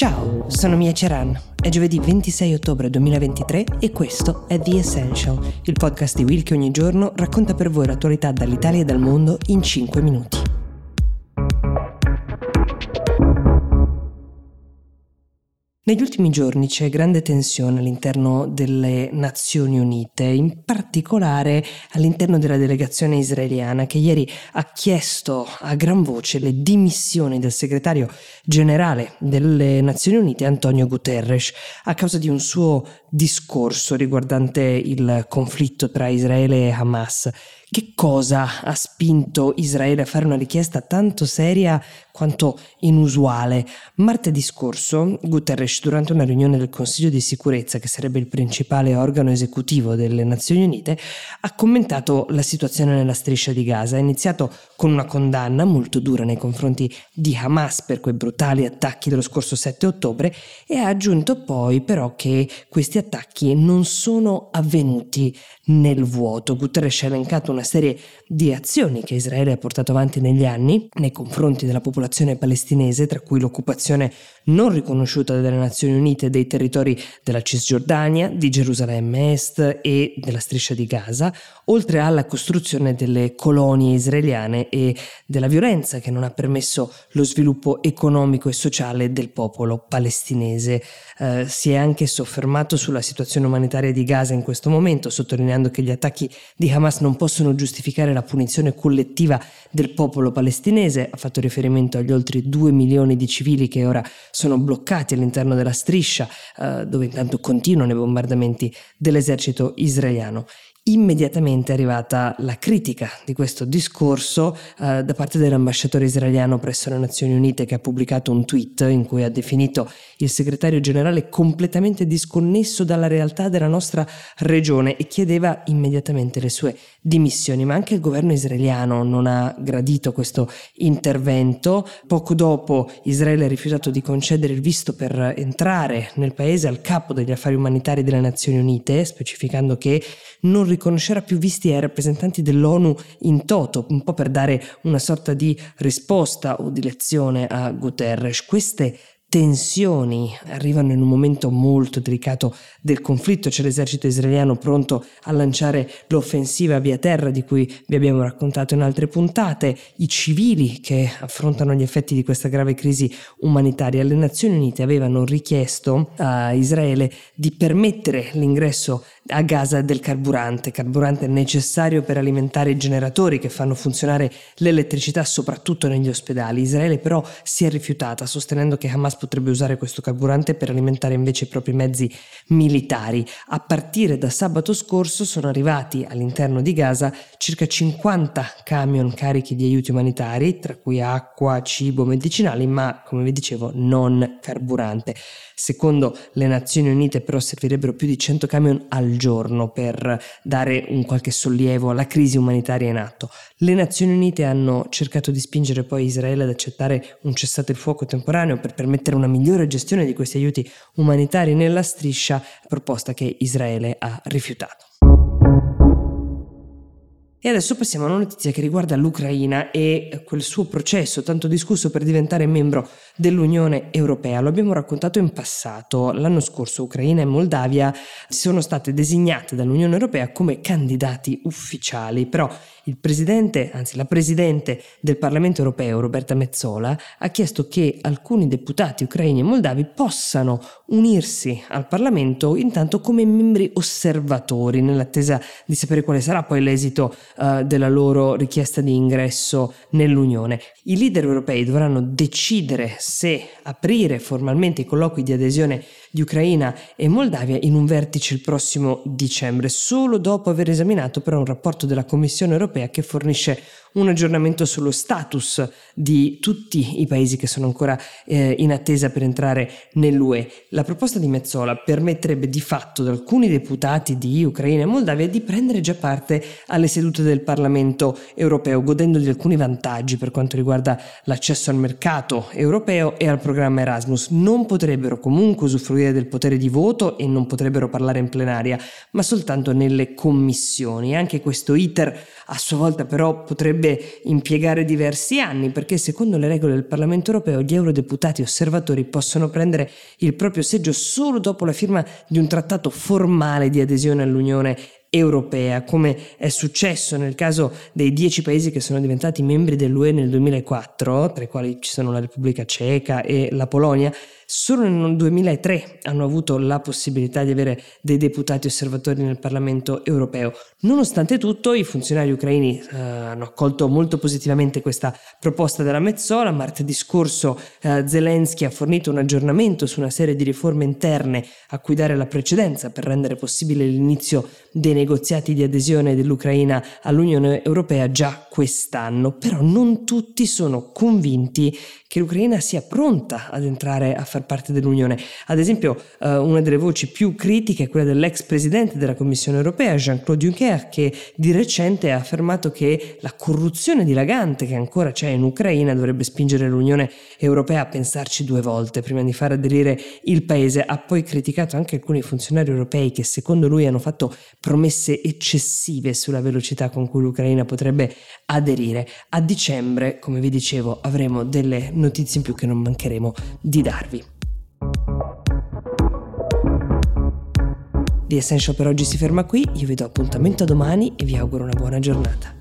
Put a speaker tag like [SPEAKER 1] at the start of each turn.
[SPEAKER 1] Ciao, sono Mia Ceran. È giovedì 26 ottobre 2023 e questo è The Essential, il podcast di Will che ogni giorno racconta per voi l'attualità dall'Italia e dal mondo in 5 minuti. Negli ultimi giorni c'è grande tensione all'interno delle Nazioni Unite, in particolare all'interno della delegazione israeliana che ieri ha chiesto a gran voce le dimissioni del segretario generale delle Nazioni Unite Antonio Guterres a causa di un suo discorso riguardante il conflitto tra Israele e Hamas che cosa ha spinto Israele a fare una richiesta tanto seria quanto inusuale? Martedì scorso, Guterres, durante una riunione del Consiglio di sicurezza, che sarebbe il principale organo esecutivo delle Nazioni Unite, ha commentato la situazione nella striscia di Gaza. Ha iniziato con una condanna molto dura nei confronti di Hamas per quei brutali attacchi dello scorso 7 ottobre e ha aggiunto poi però che questi attacchi non sono avvenuti nel vuoto. Guterres ha elencato una serie di azioni che Israele ha portato avanti negli anni nei confronti della popolazione palestinese, tra cui l'occupazione non riconosciuta dalle Nazioni Unite dei territori della Cisgiordania, di Gerusalemme Est e della striscia di Gaza, oltre alla costruzione delle colonie israeliane e della violenza che non ha permesso lo sviluppo economico e sociale del popolo palestinese. Eh, si è anche soffermato sulla situazione umanitaria di Gaza in questo momento, sottolineando che gli attacchi di Hamas non possono giustificare la punizione collettiva del popolo palestinese, ha fatto riferimento agli oltre 2 milioni di civili che ora sono bloccati all'interno della striscia, eh, dove intanto continuano i bombardamenti dell'esercito israeliano immediatamente è arrivata la critica di questo discorso eh, da parte dell'ambasciatore israeliano presso le Nazioni Unite che ha pubblicato un tweet in cui ha definito il segretario generale completamente disconnesso dalla realtà della nostra regione e chiedeva immediatamente le sue dimissioni, ma anche il governo israeliano non ha gradito questo intervento. Poco dopo Israele ha rifiutato di concedere il visto per entrare nel paese al capo degli affari umanitari delle Nazioni Unite, specificando che non riconoscerà più visti ai rappresentanti dell'ONU in toto, un po' per dare una sorta di risposta o di lezione a Guterres. Queste tensioni arrivano in un momento molto delicato del conflitto, c'è l'esercito israeliano pronto a lanciare l'offensiva via terra di cui vi abbiamo raccontato in altre puntate, i civili che affrontano gli effetti di questa grave crisi umanitaria. Le Nazioni Unite avevano richiesto a Israele di permettere l'ingresso a Gaza del carburante, carburante necessario per alimentare i generatori che fanno funzionare l'elettricità soprattutto negli ospedali. Israele però si è rifiutata, sostenendo che Hamas potrebbe usare questo carburante per alimentare invece i propri mezzi militari. A partire da sabato scorso sono arrivati all'interno di Gaza circa 50 camion carichi di aiuti umanitari, tra cui acqua, cibo, medicinali, ma come vi dicevo non carburante. Secondo le Nazioni Unite però servirebbero più di 100 camion al giorno per dare un qualche sollievo alla crisi umanitaria in atto. Le Nazioni Unite hanno cercato di spingere poi Israele ad accettare un cessate il fuoco temporaneo per permettere una migliore gestione di questi aiuti umanitari nella striscia, proposta che Israele ha rifiutato. E adesso passiamo a una notizia che riguarda l'Ucraina e quel suo processo tanto discusso per diventare membro dell'Unione Europea. Lo abbiamo raccontato in passato. L'anno scorso Ucraina e Moldavia sono state designate dall'Unione Europea come candidati ufficiali, però il presidente, anzi la presidente del Parlamento europeo, Roberta Mezzola, ha chiesto che alcuni deputati ucraini e moldavi possano unirsi al Parlamento intanto come membri osservatori, nell'attesa di sapere quale sarà poi l'esito uh, della loro richiesta di ingresso nell'Unione. I leader europei dovranno decidere se aprire formalmente i colloqui di adesione di Ucraina e Moldavia in un vertice il prossimo dicembre, solo dopo aver esaminato però un rapporto della Commissione europea che fornisce un aggiornamento sullo status di tutti i paesi che sono ancora eh, in attesa per entrare nell'UE. La proposta di Mezzola permetterebbe di fatto ad alcuni deputati di Ucraina e Moldavia di prendere già parte alle sedute del Parlamento europeo, godendo di alcuni vantaggi per quanto riguarda l'accesso al mercato europeo e al programma Erasmus. Non potrebbero comunque usufruire del potere di voto e non potrebbero parlare in plenaria, ma soltanto nelle commissioni. Anche questo iter a sua volta però potrebbe impiegare diversi anni perché secondo le regole del Parlamento europeo gli eurodeputati osservatori possono prendere il proprio seggio solo dopo la firma di un trattato formale di adesione all'Unione europea, come è successo nel caso dei dieci paesi che sono diventati membri dell'UE nel 2004, tra i quali ci sono la Repubblica Ceca e la Polonia, Solo nel 2003 hanno avuto la possibilità di avere dei deputati osservatori nel Parlamento europeo. Nonostante tutto, i funzionari ucraini eh, hanno accolto molto positivamente questa proposta della Mezzola. Martedì scorso eh, Zelensky ha fornito un aggiornamento su una serie di riforme interne a cui dare la precedenza per rendere possibile l'inizio dei negoziati di adesione dell'Ucraina all'Unione Europea già quest'anno. Però non tutti sono convinti che l'Ucraina sia pronta ad entrare a far parte dell'Unione. Ad esempio, eh, una delle voci più critiche è quella dell'ex presidente della Commissione europea, Jean-Claude Juncker, che di recente ha affermato che la corruzione dilagante che ancora c'è in Ucraina dovrebbe spingere l'Unione Europea a pensarci due volte prima di far aderire il paese. Ha poi criticato anche alcuni funzionari europei che secondo lui hanno fatto promesse eccessive sulla velocità con cui l'Ucraina potrebbe aderire. A dicembre, come vi dicevo, avremo delle notizie in più che non mancheremo di darvi. The Essential per oggi si ferma qui, io vi do appuntamento domani e vi auguro una buona giornata.